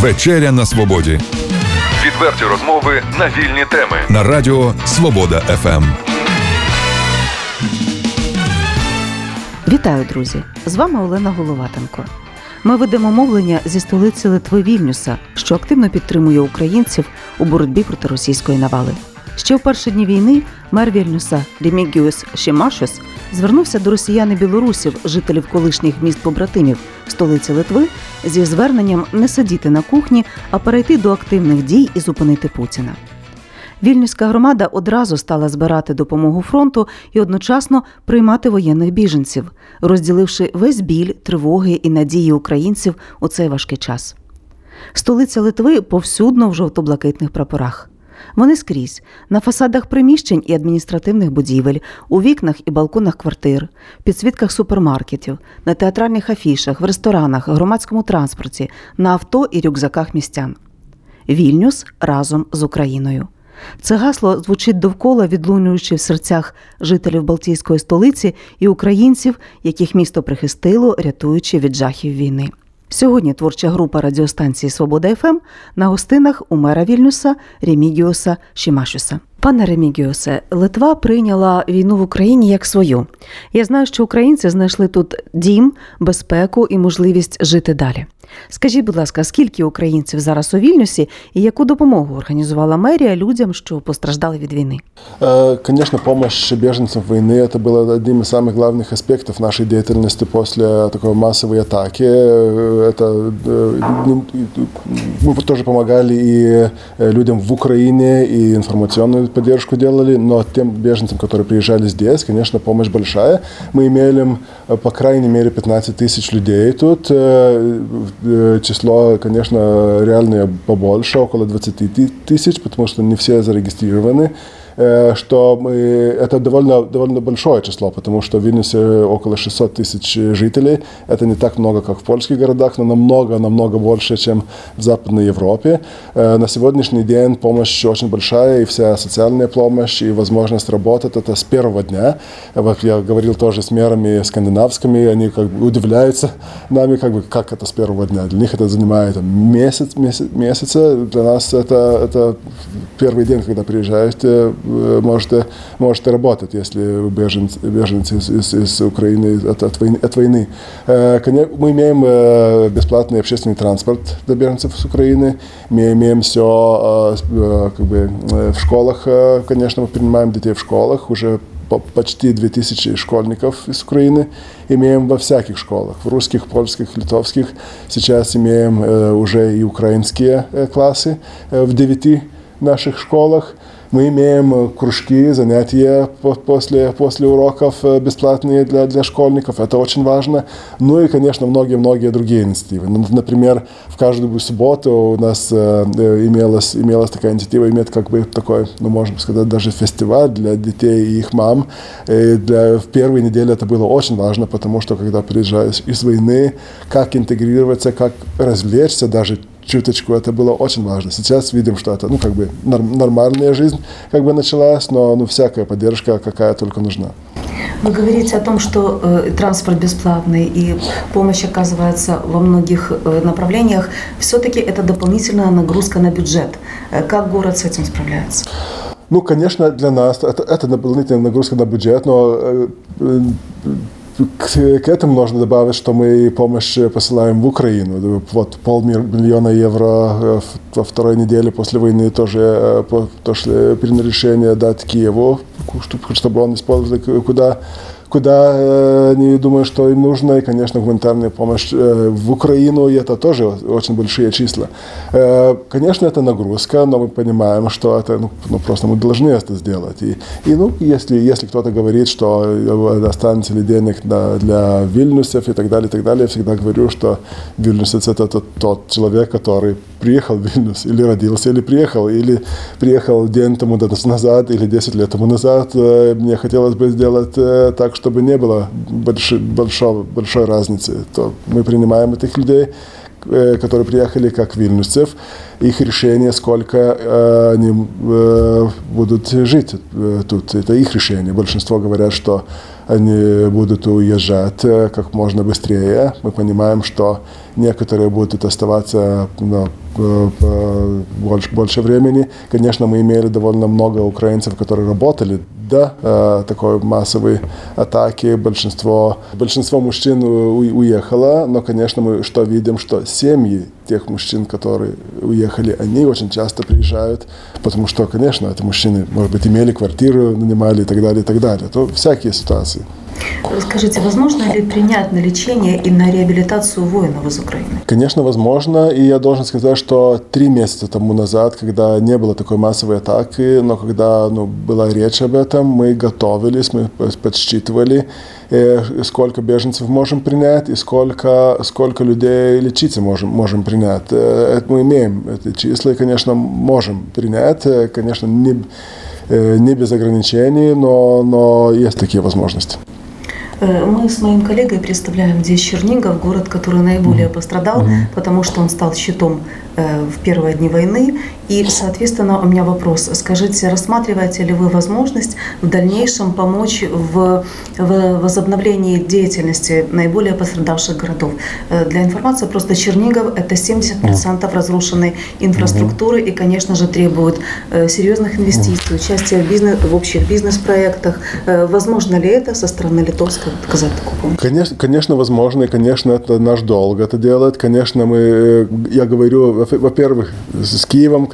Вечеря на свободі. Відверті розмови на вільні теми. На радіо Свобода ФМ. Вітаю, друзі! З вами Олена Головатенко. Ми ведемо мовлення зі столиці Литви Вільнюса, що активно підтримує українців у боротьбі проти російської навали. Ще в перші дні війни мер Вільнюса Рімігіус Шімашос звернувся до росіян і білорусів, жителів колишніх міст побратимів столиці Литви, зі зверненням не сидіти на кухні, а перейти до активних дій і зупинити Путіна. Вільнюська громада одразу стала збирати допомогу фронту і одночасно приймати воєнних біженців, розділивши весь біль, тривоги і надії українців у цей важкий час. Столиця Литви повсюдно в жовто-блакитних прапорах. Вони скрізь на фасадах приміщень і адміністративних будівель, у вікнах і балконах квартир, підсвітках супермаркетів, на театральних афішах, в ресторанах, громадському транспорті, на авто і рюкзаках містян. Вільнюс разом з Україною. Це гасло звучить довкола, відлунюючи в серцях жителів Балтійської столиці і українців, яких місто прихистило, рятуючи від жахів війни. Сьогодні творча група радіостанції Свобода ФМ на гостинах у мера Вільнюса Ремігіоса Шімашуса. Пане Ремігіосе, Литва прийняла війну в Україні як свою. Я знаю, що українці знайшли тут дім, безпеку і можливість жити далі. Скажіть, будь ласка, скільки українців зараз у Вільнюсі і яку допомогу організувала мерія людям, що постраждали від війны? Конечно, помощь беженцам войны – это было одним из самых главных аспектов нашей деятельности после такой массовой атаки. Это, мы тоже помогали и людям в Украине, и информационную поддержку делали, но тем беженцам, которые приезжали здесь, конечно, помощь большая. Мы имели, по крайней мере, 15 тысяч людей тут Э, Число, конечно, реальное побольше, около 20 тысяч, потому что не все зарегистрированы. Э, что мы, это довольно, довольно большое число, потому что в Вильнюсе около 600 тысяч жителей. Это не так много, как в польских городах, но намного-намного больше, чем в Западной Европе. Э, на сегодняшний день помощь очень большая, и вся социальная помощь, и возможность работать это с первого дня. Вот я говорил тоже с мерами скандинавскими, они как бы удивляются нами, как бы, как это с первого дня. Для них это занимает месяц, месяц месяца, для нас это, это первый день, когда приезжаете Э, можете, можете работать, если беженцы, беженцы из, из, из Украины от, от, войны, от войны. Э, мы имеем э, бесплатный общественный транспорт для беженцев с Украины, мы имеем все как бы, в школах, конечно, мы принимаем детей в школах, уже почти 2000 школьников из Украины имеем во всяких школах, в русских, польских, литовских. Сейчас имеем уже и украинские классы в девяти наших школах. Мы имеем э, кружки, занятия после, после уроков э, бесплатные для, для школьников. Это очень важно. Ну и, конечно, многие-многие другие инициативы. Ну, например, в каждую субботу у нас э, имелась, имелась такая инициатива, иметь как бы такой, ну, можно сказать, даже фестиваль для детей и их мам. И для, в первой неделе это было очень важно, потому что, когда приезжаешь из войны, как интегрироваться, как развлечься даже чуточку, это было очень важно. Сейчас видим, что это, ну, как бы нормальная жизнь как бы началась, но ну, всякая поддержка, какая только нужна. Вы говорите о том, что э, транспорт бесплатный и помощь оказывается во многих э, направлениях. Все-таки это дополнительная нагрузка на бюджет. Э, как город с этим справляется? Ну, конечно, для нас это, это дополнительная нагрузка на бюджет, но э, э, к, к этому можно добавить, что мы помощь посылаем в Украину. Вот полмиллиона евро э, во второй неделе после войны тоже, э, тоже приняли решение дать Киеву, чтобы он использовал куда куда э, они думают, что им нужно, и, конечно, гуманитарная помощь э, в Украину, и это тоже очень большие числа. Э, конечно, это нагрузка, но мы понимаем, что это, ну, ну просто мы должны это сделать. И, и ну, если, если кто-то говорит, что останется ли денег для, для Вильнюсов и так далее, и так далее, я всегда говорю, что Вильнюсец это тот, тот человек, который приехал в Вильнюс, или родился, или приехал, или приехал день тому назад, или 10 лет тому назад. Мне хотелось бы сделать так, чтобы не было большой, большой, большой разницы, то мы принимаем этих людей, э, которые приехали как вильнюсцев, их решение, сколько э, они э, будут жить тут, это их решение. Большинство говорят, что они будут уезжать э, как можно быстрее. Мы понимаем, что некоторые будут оставаться ну, больше, больше времени. Конечно, мы имели довольно много украинцев, которые работали до э, такой массовой атаки. Большинство, большинство мужчин уехало, но, конечно, мы что видим, что семьи тех мужчин, которые уехали, они очень часто приезжают, потому что, конечно, эти мужчины, может быть, имели квартиру, нанимали и так далее, и так далее. То всякие ситуации. Скажите, возможно ли принять на лечение и на реабилитацию воинов из Украины? Конечно, возможно. И я должен сказать, что три месяца тому назад, когда не было такой массовой атаки, но когда ну, была речь об этом, мы готовились, мы подсчитывали, э, сколько беженцев можем принять и сколько, сколько людей лечиться можем, можем принять. Э, это мы имеем эти числа и, конечно, можем принять. Э, конечно, не, не без ограничений, но, но есть такие возможности. Э, мы с моим коллегой представляем здесь Чернигов, город, который наиболее пострадал, потому что он стал щитом в первые дни войны. И, соответственно, у меня вопрос. Скажите, рассматриваете ли вы возможность в дальнейшем помочь в, в возобновлении деятельности наиболее пострадавших городов? Э, для информации, просто Чернигов – это 70% разрушенной инфраструктуры и, конечно же, требует э, серьезных инвестиций, участия в, бизнес, в общих бизнес-проектах. Возможно ли это со стороны такую помощь? Конечно, конечно, возможно, и, конечно, это наш долг это делать. Конечно, мы, я говорю во-первых, с Киевом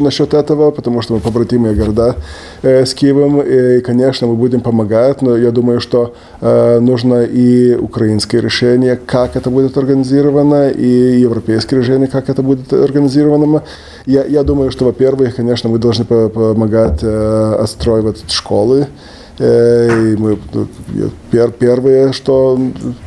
насчет этого, потому что мы побратимые города э, с Киевом, и, конечно, мы будем помогать, но я думаю, что э, нужно и украинское решение, как это будет организовано, и европейское решение, как это будет организовано. Я, я думаю, что, во-первых, конечно, мы должны помогать э, отстраивать школы, и мы первые, что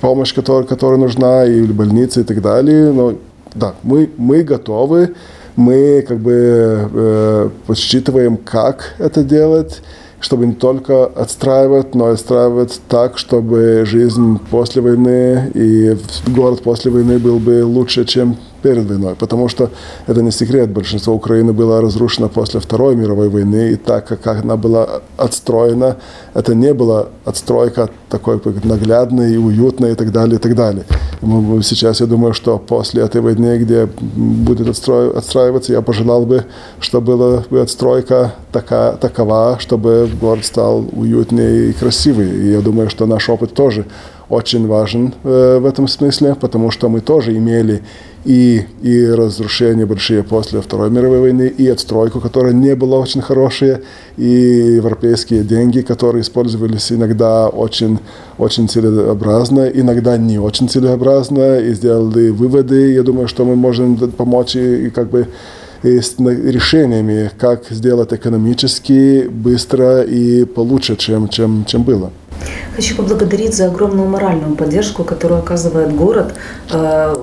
помощь, которая, которая нужна, и больницы и так далее. Но да, мы, мы готовы, мы как бы э, подсчитываем, как это делать, чтобы не только отстраивать, но и отстраивать так, чтобы жизнь после войны и город после войны был бы лучше, чем перед войной, потому что это не секрет, большинство Украины было разрушено после Второй мировой войны, и так как она была отстроена, это не была отстройка такой наглядной, уютной и так далее, и так далее. И сейчас я думаю, что после этой войны, где будет отстро... отстраиваться, я пожелал бы, чтобы была бы отстройка така... такова, чтобы город стал уютнее и красивый. И я думаю, что наш опыт тоже очень важен э, в этом смысле, потому что мы тоже имели и, и разрушения большие после Второй мировой войны, и отстройку, которая не была очень хорошая, и европейские деньги, которые использовались иногда очень, очень целесообразно, иногда не очень целесообразно, и сделали выводы. Я думаю, что мы можем помочь и, и как бы и с решениями, как сделать экономически быстро и получше, чем, чем, чем было. Хочу поблагодарить за огромную моральную поддержку, которую оказывает город э,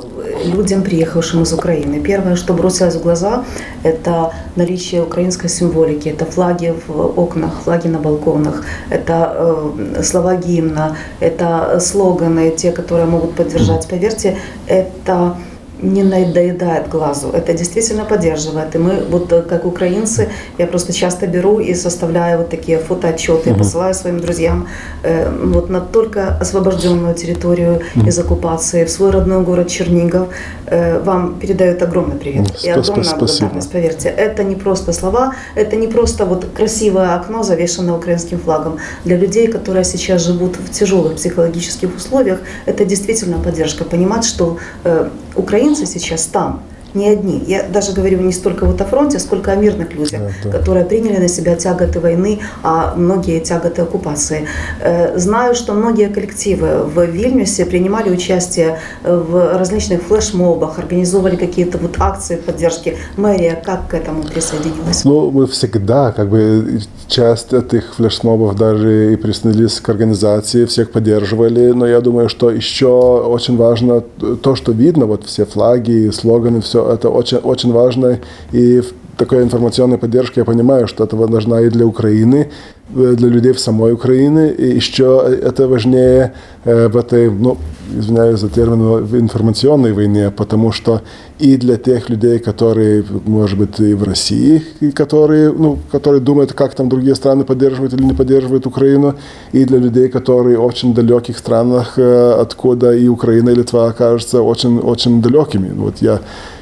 людям, приехавшим из Украины. Первое, что бросилось в глаза, это наличие украинской символики. Это флаги в окнах, флаги на балконах, это э, слова гимна, это слоганы, те, которые могут поддержать. Поверьте, это не надоедает глазу. Это действительно поддерживает. И мы, вот э, как украинцы, я просто часто беру и составляю вот такие фотоотчеты, угу. посылаю своим друзьям э, вот на только освобожденную территорию угу. из оккупации, в свой родной город Чернигов. Э, вам передают огромный привет и огромная благодарность, поверьте. Это не просто слова, это не просто вот красивое окно, завешенное украинским флагом. Для людей, которые сейчас живут в тяжелых психологических условиях, это действительно поддержка. Понимать, что э, украинцы сейчас там – не одни. Я даже говорю не столько вот о фронте, сколько о мирных людях, да, да. которые приняли на себя тяготы войны, а многие тяготы оккупации. Э, знаю, что многие коллективы в Вильнюсе принимали участие в различных флешмобах, организовывали какие-то вот акции поддержки. Мэрия как к этому присоединилась? Ну, мы всегда, как бы, часть этих флешмобов даже и присоединились к организации, всех поддерживали, но я думаю, что еще очень важно то, что видно, вот все флаги, слоганы, все это очень, очень важно. И такая информационная поддержка, я понимаю, что этого должна и для Украины, э, для людей в самой Украине. И еще это важнее э, в этой, ну, извиняюсь за термин, в информационной войне, потому что и для тех людей, которые, может быть, и в России, и которые, ну, которые думают, как там другие страны поддерживают или не поддерживают Украину, и для людей, которые в очень далеких странах, э, откуда и Украина, и Литва окажутся очень, очень далекими. Вот я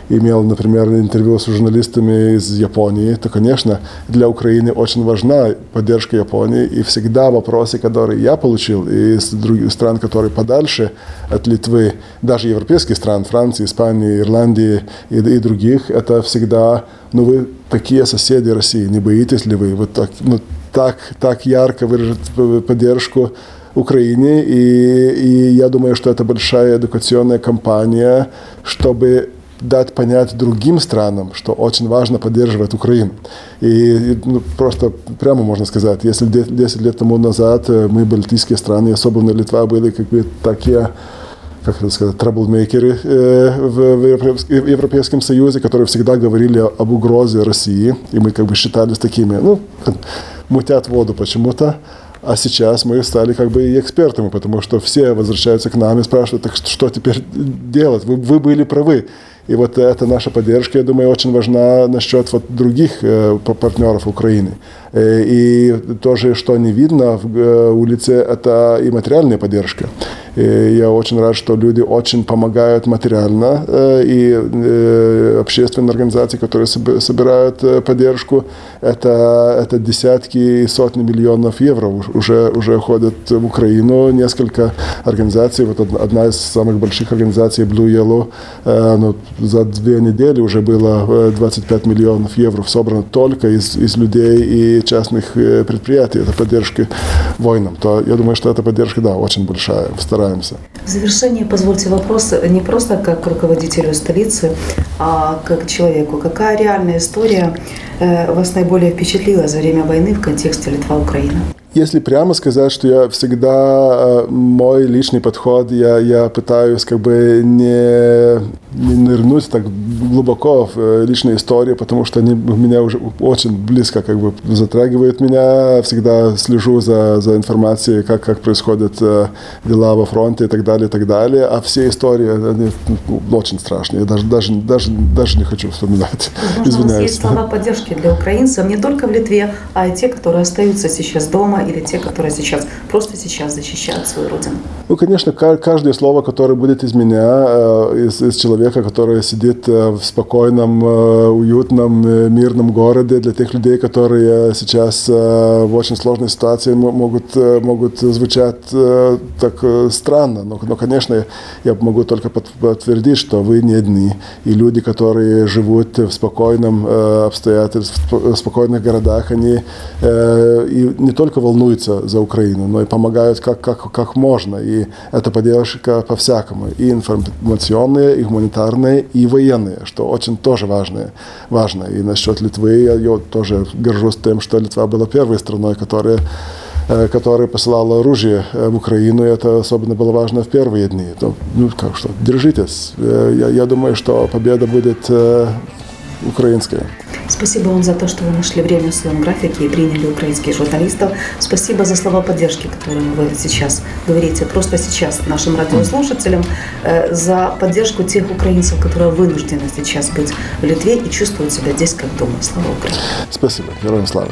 имел, например, интервью с журналистами из Японии, то, конечно, для Украины очень важна поддержка Японии. И всегда вопросы, которые я получил из других стран, которые подальше от Литвы, даже европейских стран, Франции, Испании, Ирландии и, и других, это всегда, ну вы такие соседи России, не боитесь ли вы вот так, ну, так, так ярко выражать поддержку Украине, и, и я думаю, что это большая эдукационная кампания, чтобы дать понять другим странам, что очень важно поддерживать Украину. И ну, просто прямо можно сказать, если 10 лет тому назад э, мы, балтийские страны, особенно Литва, были как бы такие как это сказать, траблмейкеры э, в, Европейском Союзе, которые всегда говорили об угрозе России, и мы как бы считались такими, ну, мутят воду почему-то. А сейчас мы стали как бы и экспертами, потому что все возвращаются к нам и спрашивают, так что теперь делать? Вы, вы были правы. И вот эта наша поддержка, я думаю, очень важна насчет вот других партнеров Украины. Э, и тоже, что не видно в э, улице, это и материальная поддержка. И я очень рад, что люди очень помогают материально, э, и э, общественные организации, которые собирают э, поддержку, это, это десятки и сотни миллионов евро уже, уже уходят в Украину. Несколько организаций, вот одна из самых больших организаций Blue Yellow, ну, за две недели уже было 25 миллионов евро собрано только из, из людей и частных предприятий. Это поддержка воинам. То я думаю, что эта поддержка, да, очень большая. Стараемся. В завершение позвольте вопрос не просто как руководителю столицы, а как человеку. Какая реальная история э, вас наиболее впечатлила за время войны в контексте Литва-Украина? Если прямо сказать, что я всегда, э, мой личный подход, я, я пытаюсь как бы не, не нырнуть так глубоко в э, личные истории, потому что они меня уже очень близко как бы затрагивают меня. Всегда слежу за, за информацией, как, как происходят э, дела во фронте и так далее, и так далее. А все истории, они очень страшные. Я даже, даже, даже, даже не хочу вспоминать. Возможно, Извиняюсь. у вас есть слова поддержки для украинцев не только в Литве, а и те, которые остаются сейчас дома или те, которые сейчас просто сейчас защищают свою родину? Ну, конечно, каждое слово, которое будет из меня, э, из, из человека, который сидит э, в спокойном, э, уютном, мирном городе, для тех людей, которые сейчас в очень сложной ситуации могут, могут звучать так странно. Но, но, конечно, я могу только подтвердить, что вы не одни. И люди, которые живут в спокойном обстоятельстве, в спокойных городах, они и не только волнуются, волнуются за Украину, но и помогают как, как, как можно. И это поддержка по-всякому. И информационные, и гуманитарные, и военные, что очень тоже важно. важно. И насчет Литвы я тоже горжусь тем, что Литва была первой страной, которая э, которая посылала оружие э, в Украину, и это особенно было важно в первые дни. То, ну, как что, держитесь. Э, я, я думаю, что победа будет украинская. Спасибо вам за то, что вы нашли время в своем графике и приняли украинских журналистов. Спасибо за слова поддержки, которые вы сейчас говорите, просто сейчас нашим радиослушателям, э, за поддержку тех украинцев, которые вынуждены сейчас быть в Литве и чувствуют себя здесь как дома. Слава Украине! Спасибо. Героям слава!